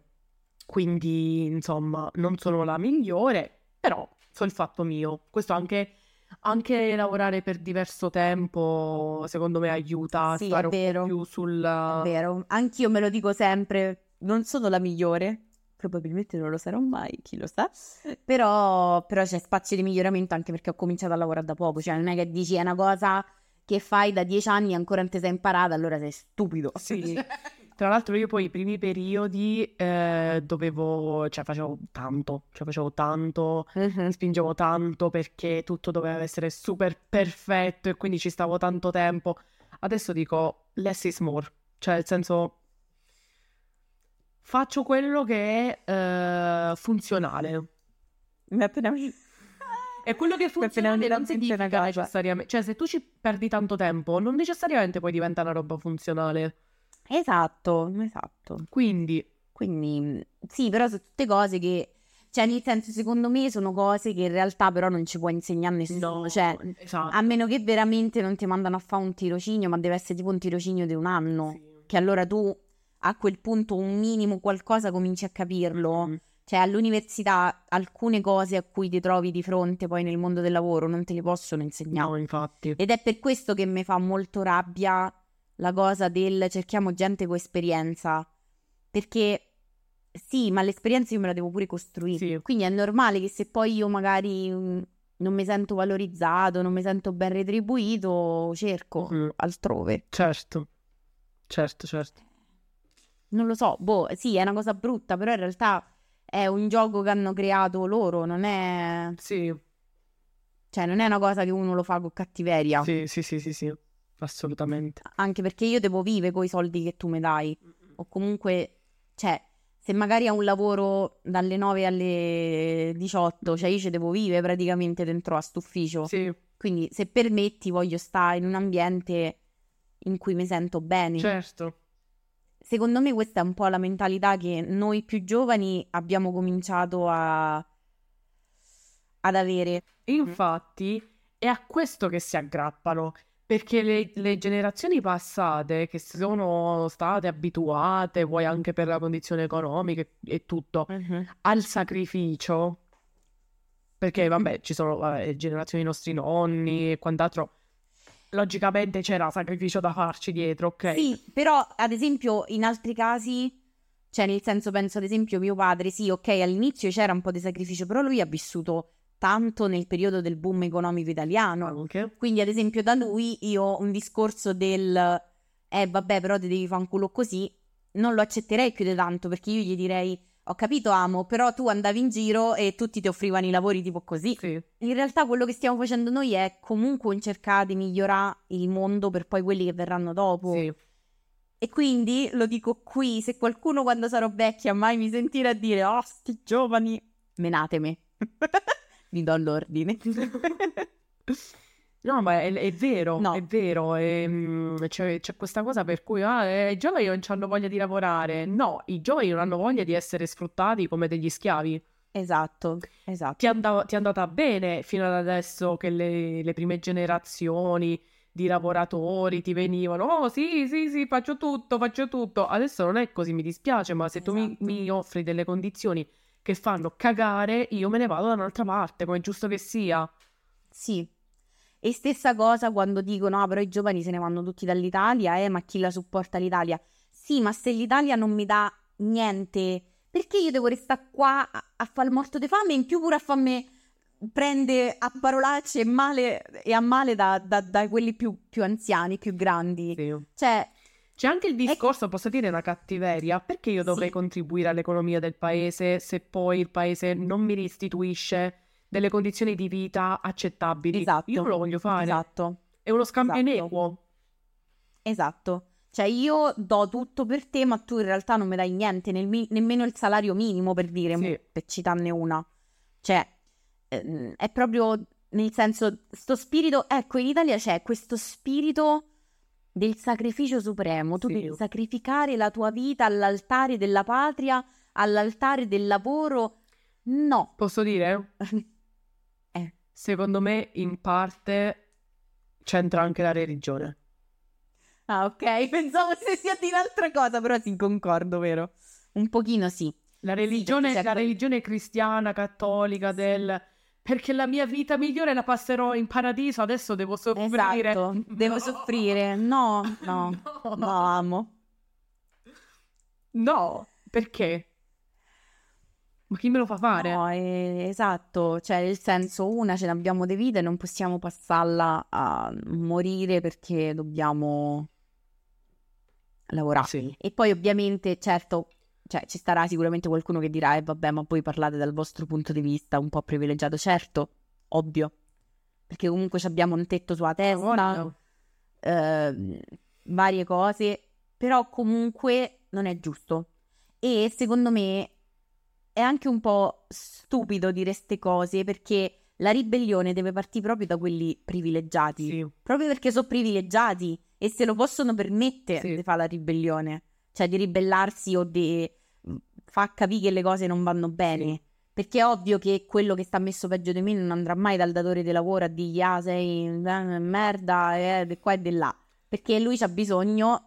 Quindi, insomma, non sono la migliore, però so il fatto mio. Questo anche, anche lavorare per diverso tempo, secondo me, aiuta a Sì, stare un po' vero. più sul... È vero. Anch'io me lo dico sempre, non sono la migliore. Probabilmente non lo sarò mai, chi lo sa. Però, però c'è spazio di miglioramento anche perché ho cominciato a lavorare da poco. Cioè, non è che dici è una cosa che fai da dieci anni e ancora non ti sei imparata, allora sei stupido. Sì. Tra l'altro io poi i primi periodi eh, dovevo, cioè facevo tanto, cioè facevo tanto, Mhm. spingevo tanto perché tutto doveva essere super perfetto e quindi ci stavo tanto tempo. Adesso dico less is more, cioè nel senso faccio quello che è eh, funzionale. Mi è appena E quello che venuta non una significa necessariamente, cioè se tu ci perdi tanto tempo, non necessariamente poi diventa una roba funzionale. Esatto, esatto. Quindi Quindi mh, sì, però sono tutte cose che, cioè nel senso secondo me sono cose che in realtà però non ci può insegnare nessuno, no, cioè esatto. a meno che veramente non ti mandano a fare un tirocinio, ma deve essere tipo un tirocinio di un anno, Sì. che allora tu a quel punto un minimo qualcosa cominci a capirlo. Mm. Cioè all'università alcune cose a cui ti trovi di fronte poi nel mondo del lavoro non te le possono insegnare. No, infatti. Ed è per questo che mi fa molto rabbia la cosa del cerchiamo gente con esperienza. Perché sì, ma l'esperienza io me la devo pure costruire. Sì. Quindi è normale che se poi io magari mm, non mi sento valorizzato, non mi sento ben retribuito, cerco Mhm. altrove. Certo. Certo, certo. Non lo so, boh, sì, è una cosa brutta, però in realtà è un gioco che hanno creato loro, non è... Sì, Cioè, non è una cosa che uno lo fa con cattiveria. sì, sì, sì, sì, sì. Assolutamente. Anche perché io devo vivere con i soldi che tu mi dai. o comunque, cioè, se magari ha un lavoro dalle 9 alle 18, cioè io ci devo vivere praticamente dentro a st'ufficio. Sì, Quindi, se permetti, voglio stare in un ambiente in cui mi sento bene. certo. Secondo me questa è un po' la mentalità che noi più giovani abbiamo cominciato a... ad avere. Infatti è a questo che si aggrappano, perché le, le generazioni passate che sono state abituate, vuoi anche per la condizione economica e- tutto, al sacrificio, perché vabbè, ci sono vabbè, le generazioni dei nostri nonni e quant'altro, logicamente c'era sacrificio da farci dietro, ok? Sì, però ad esempio in altri casi, cioè nel senso penso ad esempio mio padre, sì, ok, all'inizio c'era un po' di sacrificio, però lui ha vissuto tanto nel periodo del boom economico italiano. Anche. Quindi ad esempio da lui io un discorso del eh vabbè però ti devi fare un culo così, non lo accetterei più di tanto perché io gli direi ho capito amo, però tu andavi in giro e tutti ti offrivano i lavori tipo così. Sì, In realtà quello che stiamo facendo noi è comunque un cercare di migliorare il mondo per poi quelli che verranno dopo. sì. E quindi lo dico qui, se qualcuno quando sarò vecchia mai mi sentirà dire "Oh, sti giovani, menatemi". *laughs* Vi do l'ordine. *laughs* No, ma è, è vero, No. è vero. ehm, c'è, c'è questa cosa per cui ah, eh, i giovani non hanno voglia di lavorare. No, i giovani non hanno voglia di essere sfruttati come degli schiavi. Esatto, esatto. Ti è, andava- ti è andata bene fino ad adesso che le, le prime generazioni di lavoratori ti venivano, oh sì, sì, sì, faccio tutto, faccio tutto. Adesso non è così, mi dispiace, ma se tu mi, Esatto. mi offri delle condizioni che fanno cagare, io me ne vado da un'altra parte, come è giusto che sia. Sì. E stessa cosa quando dicono "Ah, però i giovani se ne vanno tutti dall'Italia, eh, ma chi la supporta l'Italia?". Sì, ma se l'Italia non mi dà niente, perché io devo restare qua a, a fare il morto di fame e in più pure a farmi prende a parolacce e male e a male da, da- da quelli più, più anziani, più grandi. Sì. Cioè, C'è anche il discorso, posso dire una cattiveria, perché io dovrei Sì. contribuire all'economia del paese se poi il paese non mi restituisce delle condizioni di vita accettabili? Esatto. Io non lo voglio fare. esatto. È uno scambio Esatto. inequo. Esatto. Cioè io do tutto per te, ma tu in realtà non mi dai niente, mi- nemmeno il salario minimo per dire, Sì. per citarne una. Cioè, ehm, è proprio nel senso, sto spirito, ecco, in Italia c'è questo spirito del sacrificio supremo. Tu Sì. devi sacrificare la tua vita all'altare della patria all'altare del lavoro, no. Posso dire? *laughs* Secondo me in parte c'entra anche la religione. Ah, ok, *laughs* pensavo stessi a dire un'altra cosa, però sì, concordo, vero? Un pochino sì. La religione, la certo- religione cristiana, cattolica del... Perché la mia vita migliore la passerò in paradiso, adesso devo soffrire. Esatto, devo *laughs* No. soffrire. No, no, no, amo. No, perché? Ma chi me lo fa fare? No, eh, esatto, cioè nel senso una ce l'abbiamo di vita e non possiamo passarla a morire perché dobbiamo lavorare. Sì. E poi ovviamente, certo, cioè, ci starà sicuramente qualcuno che dirà, eh vabbè, ma voi parlate dal vostro punto di vista un po' privilegiato, certo, ovvio, perché comunque abbiamo un tetto sulla testa, Guarda, ehm, varie cose, però comunque non è giusto. E secondo me è anche un po' stupido dire queste cose perché la ribellione deve partire proprio da quelli privilegiati, sì. proprio perché sono privilegiati e se lo possono permettere Sì. di fare la ribellione, cioè di ribellarsi o di mm, far capire che le cose non vanno bene. Sì. Perché è ovvio che quello che sta messo peggio di me non andrà mai dal datore di lavoro a dirgli ah sei merda eh, di qua e di là. Perché lui ha bisogno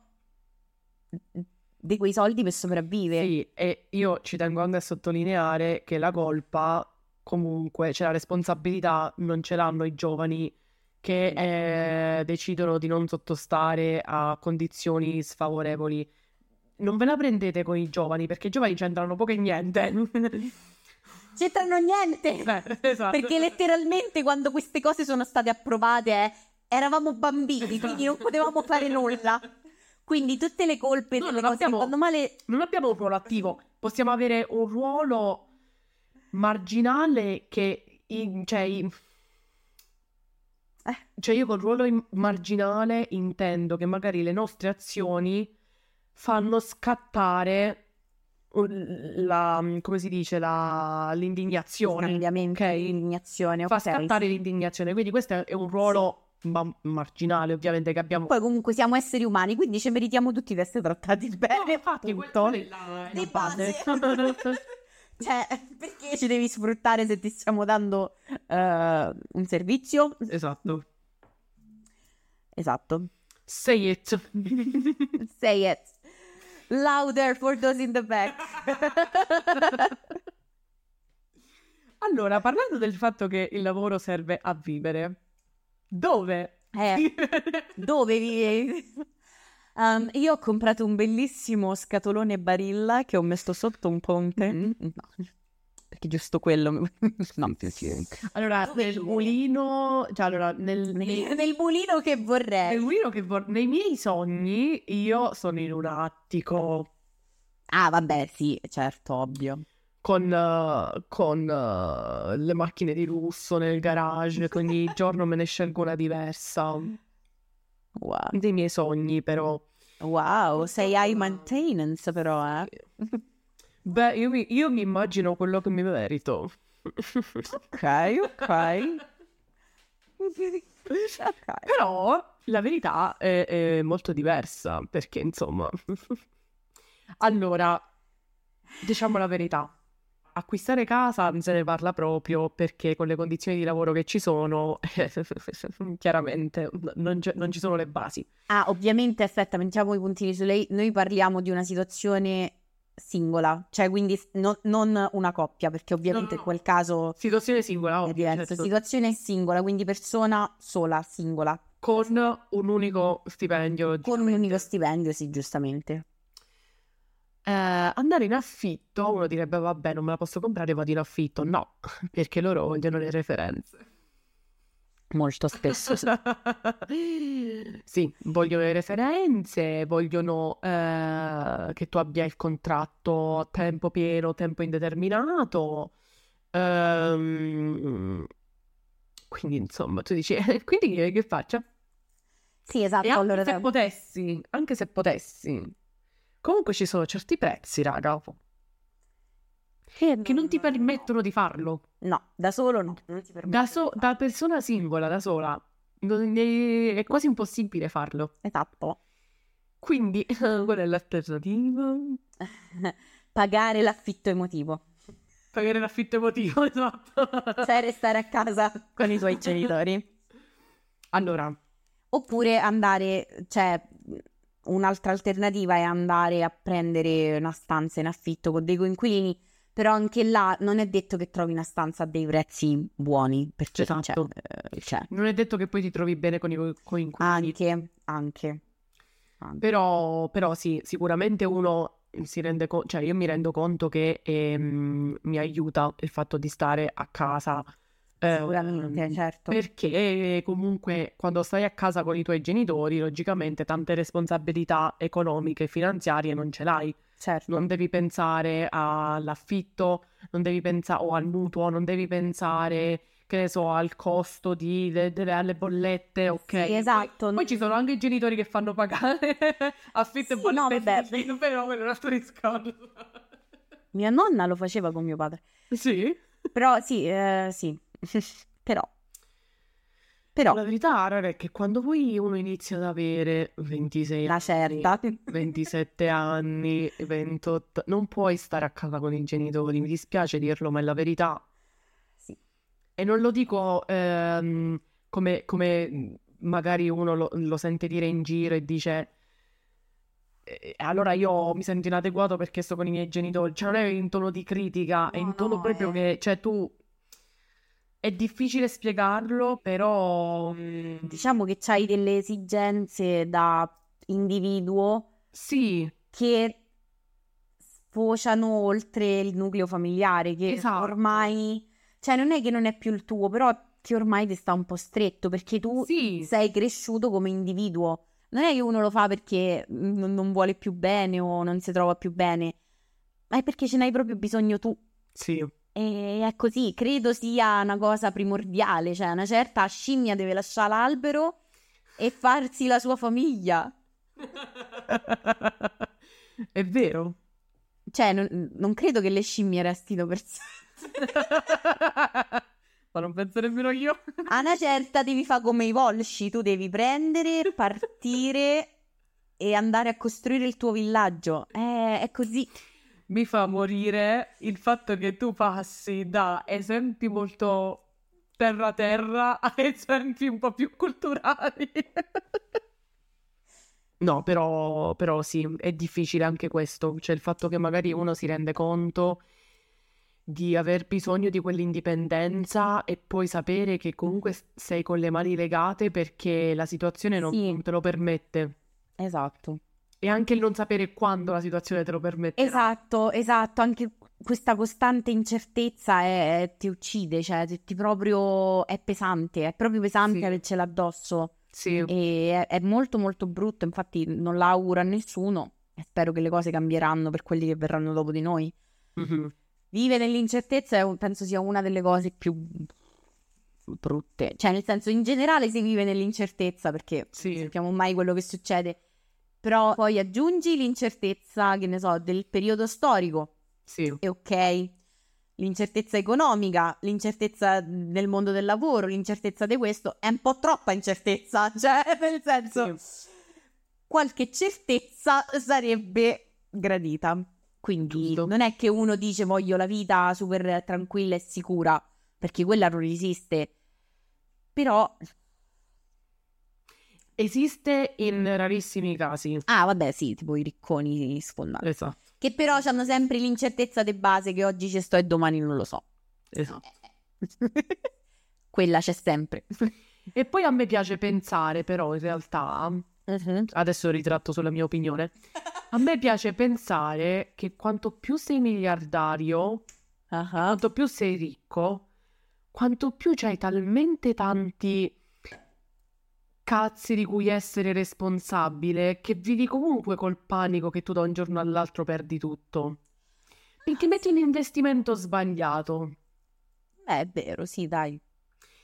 di quei soldi per sopravvivere. Sì, e io ci tengo anche a sottolineare che la colpa, comunque, cioè la responsabilità non ce l'hanno i giovani che eh, decidono di non sottostare a condizioni sfavorevoli. Non ve la prendete con i giovani, perché i giovani c'entrano poco e niente. *laughs* C'entrano niente! Eh, esatto. Perché letteralmente quando queste cose sono state approvate eh, eravamo bambini, quindi non potevamo fare nulla. *laughs* Quindi tutte le colpe No, non cose abbiamo- male non abbiamo un ruolo attivo, possiamo avere un ruolo marginale che, in- cioè, in- Eh. cioè io col ruolo in- marginale intendo che magari le nostre azioni fanno scattare un- la, come si dice, la, l'indignazione, cambiamenti, ok? indignazione, Fa scattare l'indignazione, quindi questo è un ruolo ma- marginale ovviamente che abbiamo. Poi comunque siamo esseri umani, quindi ci meritiamo tutti di essere trattati bene. No, infatti, quella la Di base. *laughs* Cioè, perché ci devi sfruttare se ti stiamo dando eh, un servizio? esatto. Esatto. Say it. *laughs* Say it. Louder for those in the back. *laughs* Allora, parlando del fatto che il lavoro serve a vivere, dove? Eh, dove vivi? Um, *laughs* io ho comprato un bellissimo scatolone barilla che ho messo sotto un ponte. Mm. No, perché giusto quello. *laughs* No, Allora, Dove nel mulino, cioè allora, nel, nel, *laughs* nel mulino che nel vorrei. mulino che vor- nei miei sogni io sono in un attico Ah, vabbè, sì, certo, ovvio. Con, eh, con eh, le macchine di lusso nel garage, che ogni giorno me ne scelgo una diversa. Wow, Dei miei sogni, però. wow sei high maintenance però, eh. Beh, io mi, io mi immagino quello che mi merito. Ok, ok. Ok. Però la verità è, è molto diversa, perché insomma... allora, diciamo la verità. Acquistare casa non se ne parla proprio perché con le condizioni di lavoro che ci sono, *laughs* chiaramente non, non ci sono le basi. Ah, ovviamente, aspetta, mettiamo i puntini su lei. Noi parliamo di una situazione singola, cioè quindi no- non una coppia, perché ovviamente No, no. in quel caso Situazione singola, ovvio, diverso. certo. Situazione singola, quindi persona sola, singola, con un unico stipendio. con un unico stipendio, sì, giustamente. Eh, andare in affitto, uno direbbe vabbè non me la posso comprare, vado in affitto. No, *laughs* perché loro vogliono le referenze. Molto spesso. *laughs* sì. Vogliono le referenze, vogliono eh, che tu abbia il contratto a tempo pieno, tempo indeterminato. Ehm, quindi insomma, tu dici, "Eh, *laughs* quindi che, che faccio? Sì, esatto. E anche allora, se potessi, anche se potessi, comunque ci sono certi prezzi, raga, che non ti permettono di farlo. No, da solo no. Da, so- da persona singola, da sola, non è, è quasi impossibile farlo. Esatto. Quindi, *laughs* qual è l'alternativa? *laughs* Pagare l'affitto emotivo. Pagare l'affitto emotivo, *laughs* esatto. Cioè restare a casa con i tuoi genitori. Allora, Oppure andare, cioè, un'altra alternativa è andare a prendere una stanza in affitto con dei coinquilini, però anche là non è detto che trovi una stanza a dei prezzi buoni, perché Esatto. cioè, eh, cioè, non è detto che poi ti trovi bene con i co- coinquilini. anche, anche, anche. Però, però sì, sicuramente uno si rende conto, cioè io mi rendo conto che ehm, mi aiuta il fatto di stare a casa. Eh, Sicuramente, certo. Perché comunque quando stai a casa con i tuoi genitori, logicamente tante responsabilità economiche e finanziarie non ce l'hai. certo. Non devi pensare all'affitto, non devi pensare o al mutuo, non devi pensare, che ne so, al costo di, de- delle alle bollette, ok? Sì, esatto. Poi, poi ci sono anche i genitori che fanno pagare *laughs* affitto Sì, e bollette. no, vabbè. però quello è un altro discorso. Mia nonna lo faceva con mio padre. Sì? Però sì, eh, sì. *laughs* Però. Però La verità, raga, è che quando poi uno inizia ad avere 26 la certa. 27 anni, 28, *laughs* non puoi stare a casa con i genitori, mi dispiace dirlo, ma è la verità. Sì. E non lo dico ehm, come, come magari uno lo, lo sente dire in giro e dice "Eh, allora io mi sento inadeguato perché sto con i miei genitori. Cioè non è in tono di critica, è in No, tono no, proprio è- che, cioè tu... È difficile spiegarlo, però... mm, Diciamo che c'hai delle esigenze da individuo Sì, che sfociano oltre il nucleo familiare, che Esatto. ormai, cioè non è che non è più il tuo, però che ormai ti sta un po' stretto perché tu sì, sei cresciuto come individuo. Non è che uno lo fa perché non, non vuole più bene o non si trova più bene, ma è perché ce n'hai proprio bisogno tu. sì. E è così, credo sia una cosa primordiale, cioè una certa scimmia deve lasciare l'albero e farsi la sua famiglia. *laughs* È vero. Cioè, non, non credo che le scimmie restino per sempre. *laughs* Ma non penso nemmeno io. A una certa devi fare come i volsci, tu devi prendere, partire e andare a costruire il tuo villaggio. Eh, è così. Mi fa morire il fatto che tu passi da esempi molto terra-terra a *laughs* esempi un po' più culturali. *laughs* No, però, però sì, è difficile anche questo. Cioè il fatto che magari uno si rende conto di aver bisogno di quell'indipendenza e poi sapere che comunque sei con le mani legate perché la situazione non Sì. non te lo permette. Esatto. E anche il non sapere quando la situazione te lo permetterà. Esatto, esatto. Anche questa costante incertezza è- ti uccide, cioè ti, proprio è pesante, è proprio pesante Sì. avercela addosso. Sì, E è, è molto molto brutto, infatti non l'auguro a nessuno e spero che le cose cambieranno per quelli che verranno dopo di noi. Mhm. Vive nell'incertezza è penso sia una delle cose più brutte, cioè nel senso in generale si vive nell'incertezza perché Sì. non sappiamo mai quello che succede, però poi aggiungi l'incertezza, che ne so, del periodo storico, Sì, e ok, l'incertezza economica, l'incertezza nel mondo del lavoro, l'incertezza di questo, è un po' troppa incertezza, *laughs* cioè nel senso qualche certezza sarebbe gradita. Quindi Giusto. non è che uno dice voglio la vita super tranquilla e sicura, perché quella non esiste. Però, esiste in rarissimi casi. ah vabbè sì, tipo i ricconi sfondati, Esatto, che però hanno sempre l'incertezza di base che oggi ci sto e domani non lo so. esatto. *laughs* Quella c'è sempre. E poi a me piace pensare, però, in realtà, Mhm. adesso ritratto sulla mia opinione, a me piace pensare che quanto più sei miliardario, Ah, quanto più sei ricco, quanto più c'hai talmente tanti cazzi di cui essere responsabile che vivi comunque col panico che tu da un giorno all'altro perdi tutto. Perché metti un investimento sbagliato. Beh, è vero, sì, dai.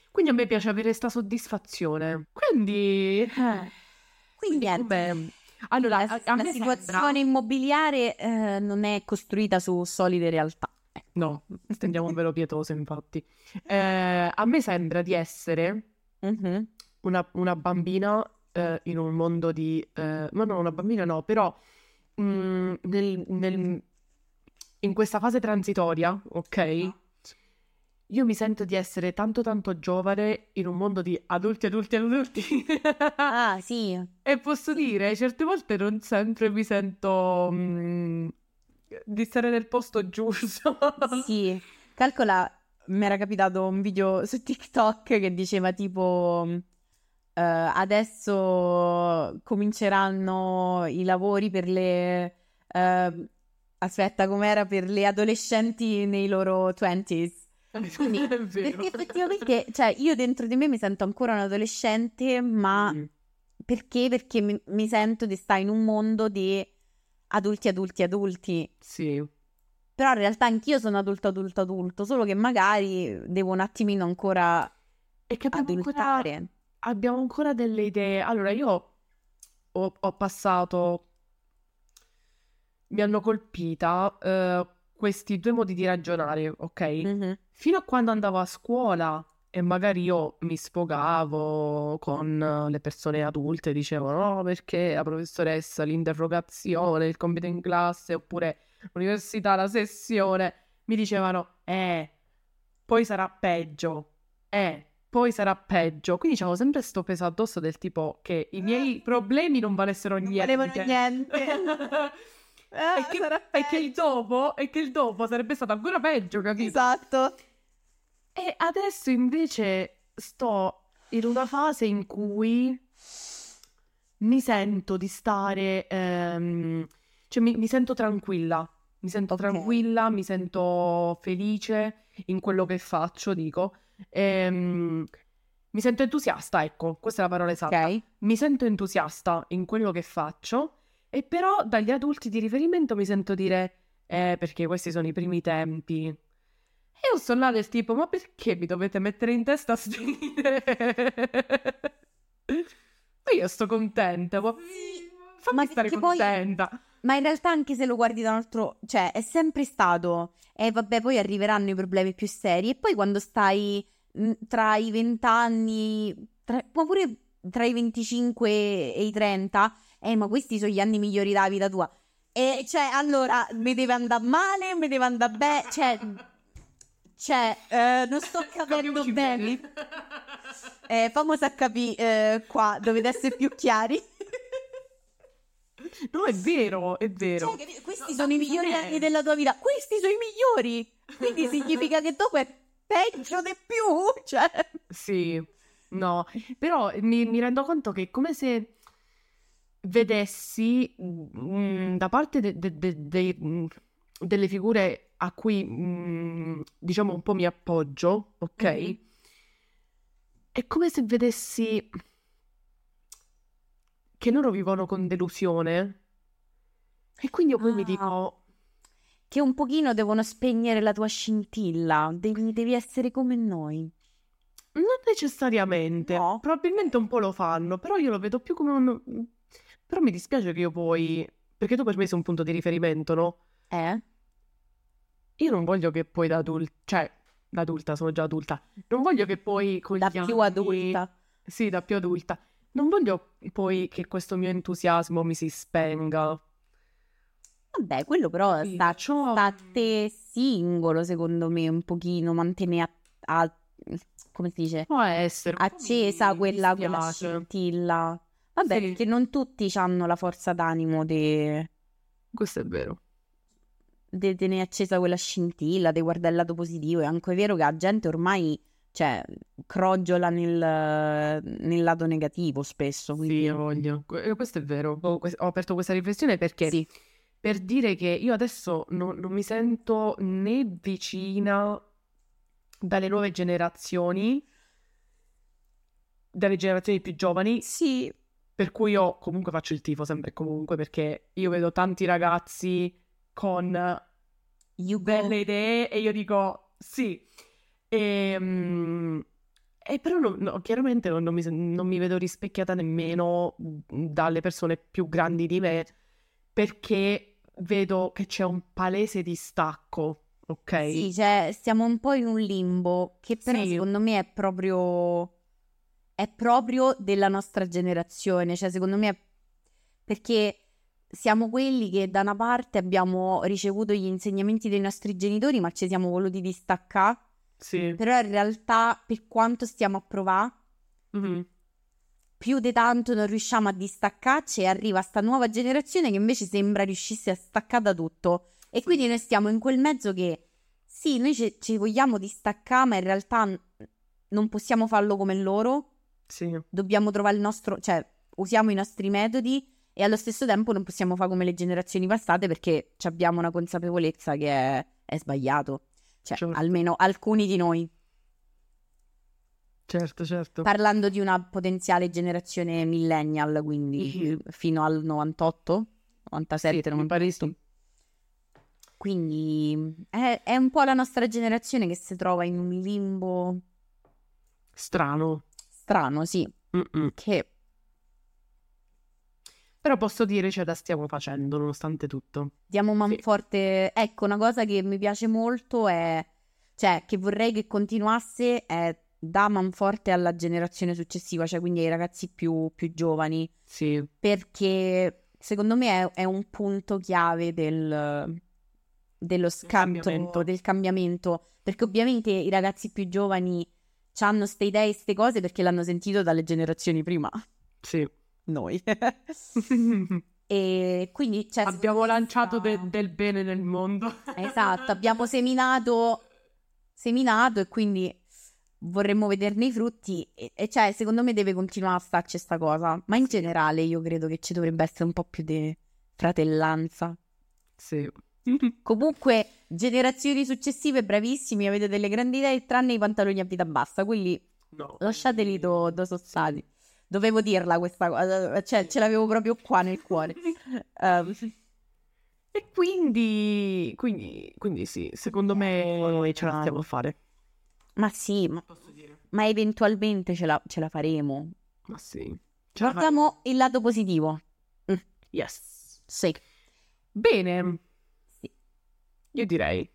Quindi a me piace avere questa soddisfazione. Quindi, eh, Quindi niente. come- allora, La, a, a la situazione sembra- immobiliare eh, non è costruita su solide realtà. No, stendiamo un velo pietoso, infatti. Eh, a me sembra di essere Mhm. Una, una bambina eh, in un mondo di... eh, ma no, una bambina no, però mm, nel, nel- in questa fase transitoria, ok? Ah. Io mi sento di essere tanto tanto giovane in un mondo di adulti, adulti, adulti. Ah, *laughs* sì. e posso dire, certe volte non sempre mi sento mm, di stare nel posto giusto. *laughs* Sì. Calcola, mi era capitato un video su TikTok che diceva tipo eh, adesso cominceranno i lavori per le eh, aspetta, com'era per le adolescenti nei loro 20s. Quindi. *laughs* Perché effettivamente, cioè, io dentro di me mi sento ancora un adolescente, ma Mm. perché? Perché mi, mi sento di stare in un mondo di adulti, adulti, adulti. Sì. Però in realtà anch'io sono adulto, adulto, adulto, solo che magari devo un attimino ancora E che abbiamo ancora, adultare. Abbiamo ancora delle idee. Allora, io ho, ho passato, mi hanno colpita eh, questi due modi di ragionare, ok? Mhm. Fino a quando andavo a scuola e magari io mi sfogavo con le persone adulte, dicevo no, perché la professoressa, l'interrogazione, il compito in classe, oppure l'università, la sessione, mi dicevano, eh, poi sarà peggio, eh, poi sarà peggio. Quindi c'avevo sempre sto peso addosso del tipo che i miei problemi non valessero Non niente. valevano niente. *laughs* Ah, e, che, e che dopo, e che il dopo sarebbe stato ancora peggio, capito? Esatto. E adesso invece sto in una fase in cui mi sento di stare, ehm, cioè mi, mi sento tranquilla, mi sento tranquilla, mi sento felice in quello che faccio, dico. Ehm, mi sento entusiasta, ecco, questa è la parola esatta. Ok. Mi sento entusiasta in quello che faccio e però dagli adulti di riferimento mi sento dire, eh, perché questi sono i primi tempi. E io sono là del tipo, ma perché mi dovete mettere in testa sti idee? Ma io sto contenta, ma fammi Ma stare che poi- contenta. Ma in realtà anche se lo guardi da un altro, cioè è sempre stato, e vabbè poi arriveranno i problemi più seri, e poi quando stai mh, tra i 20 anni, tra- ma pure tra i 25 e i 30, eh ma questi sono gli anni migliori della vita tua. E cioè allora mi deve andare male, mi deve andare bene, cioè, cioè eh, non sto capendo Capiamoci bene. Eh, famosa capire qua, dovete essere più chiari. No, è vero, è vero. Cioè, capi- questi sono i migliori anni della tua vita. Questi sono i migliori. Quindi *laughs* significa che dopo è peggio di più. Cioè, Sì, no, però mi, mi rendo conto che è come se vedessi mm, da parte de- de- de- mm, delle figure a cui mm, diciamo un po' mi appoggio, ok? Mhm. È come se vedessi che loro vivono con delusione e quindi io poi mi Ah. dico, che un pochino devono spegnere la tua scintilla. Devi, devi essere come noi. non necessariamente, No? probabilmente un po' lo fanno, però io lo vedo più come un... Però mi dispiace che io poi... Perché tu per me sei un punto di riferimento, no? Eh? Io non voglio che poi da adulta... Cioè, da adulta, sono già adulta. Non voglio che poi con Da più anni- adulta. Sì, da più adulta. Non voglio poi che questo mio entusiasmo mi si spenga. Vabbè, quello però Sì, sta, ciò- sta a te singolo, secondo me, un pochino. Mantenere a, a- come si dice? Può essere. Accesa mi quella, quella scintilla. Vabbè, Sì. perché non tutti hanno la forza d'animo di Questo è vero. di tenere accesa quella scintilla, di guardare il lato positivo. È anche vero che la gente ormai, cioè, crogiola nel, nel lato negativo spesso. Quindi... Sì, voglia. Que- Questo è vero. Ho, aperto questa riflessione perché Sì. per dire che io adesso non, non mi sento né vicina dalle nuove generazioni, dalle generazioni più giovani, Sì, per cui io comunque faccio il tifo sempre e comunque perché io vedo tanti ragazzi con you go. belle idee e io dico sì. E, mm, e però no- no, chiaramente non, non mi, non mi vedo rispecchiata nemmeno dalle persone più grandi di me perché vedo che c'è un palese distacco, ok? Sì, cioè, stiamo un po' in un limbo che però Sì. secondo me è proprio è proprio della nostra generazione, cioè secondo me è perché siamo quelli che da una parte abbiamo ricevuto gli insegnamenti dei nostri genitori, ma ci siamo voluti distaccare. Sì. Però in realtà, per quanto stiamo a provare, Mhm. più di tanto non riusciamo a distaccarci e arriva sta nuova generazione che invece sembra riuscisse a staccare da tutto. E quindi noi stiamo in quel mezzo che sì, noi ci, ci vogliamo distaccare, ma in realtà non possiamo farlo come loro. Sì. Dobbiamo trovare il nostro, cioè usiamo i nostri metodi e allo stesso tempo non possiamo fare come le generazioni passate perché abbiamo una consapevolezza che è, è sbagliato. Cioè, Certo. almeno alcuni di noi. Certo, certo. Parlando di una potenziale generazione millennial, quindi Mhm. fino al 98, 97, Sì, 98. pare sì. Quindi è, è un po' la nostra generazione che si trova in un limbo Strano. strano, sì, Mm-mm. che Però posso dire ce la stiamo facendo nonostante tutto. diamo Sì. manforte. Ecco, una cosa che mi piace molto è, cioè, che vorrei che continuasse è da manforte alla generazione successiva, cioè quindi ai ragazzi più, più giovani. Sì. perché secondo me è, è un punto chiave del, dello scatto, cambiamento. del cambiamento, perché ovviamente i ragazzi più giovani hanno ste idee e ste cose perché l'hanno sentito dalle generazioni prima, Sì. Noi. *laughs* e quindi cioè, Abbiamo lanciato de- del bene nel mondo. Esatto, *laughs* abbiamo seminato, seminato e quindi vorremmo vederne i frutti e, e cioè secondo me deve continuare a starci sta cosa, ma in generale io credo che ci dovrebbe essere un po' più di fratellanza. Sì. *laughs* Comunque, generazioni successive bravissimi, avete delle grandi idee tranne i pantaloni a vita bassa, quelli No. lasciateli do- dove sono stati. Dovevo dirla questa cosa, cioè ce l'avevo proprio qua nel cuore. Ehm, E quindi, quindi, quindi sì, secondo me ce la stiamo a fare. ma sì, ma, ma eventualmente ce la, ce la faremo. Ma sì. Guardiamo il lato positivo. faremo. Yes. Sì. Bene, Sì. io direi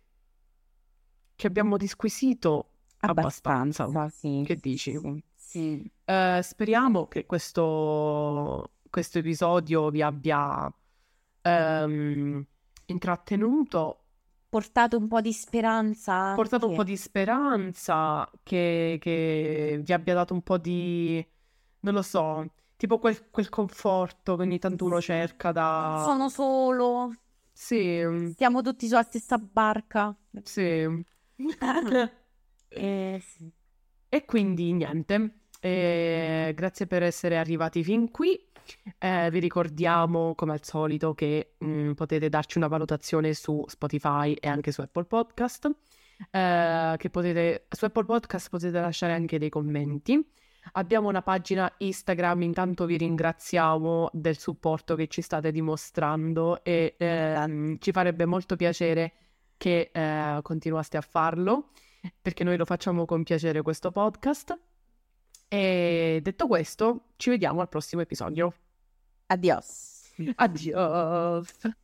che abbiamo disquisito abbastanza. Abbastanza, sì. Che dici? Sì. Eh, speriamo che questo, questo episodio vi abbia ehm, intrattenuto, Portato un po' di speranza. portato un anche. po' di speranza, che, che vi abbia dato un po' di, non lo so, tipo quel, quel conforto che ogni tanto uno cerca da... Sono solo. Sì, Siamo tutti sulla stessa barca. sì. *laughs* *laughs* Eh, sì. E quindi niente, Eh, grazie per essere arrivati fin qui. Eh, vi ricordiamo come al solito che mm, potete darci una valutazione su Spotify e anche su Apple Podcast. Eh, che potete, su Apple Podcast potete lasciare anche dei commenti. Abbiamo una pagina Instagram, intanto vi ringraziamo del supporto che ci state dimostrando e ehm, ci farebbe molto piacere che eh, continuaste a farlo perché noi lo facciamo con piacere questo podcast. E detto questo, ci vediamo al prossimo episodio. Adios. Adios.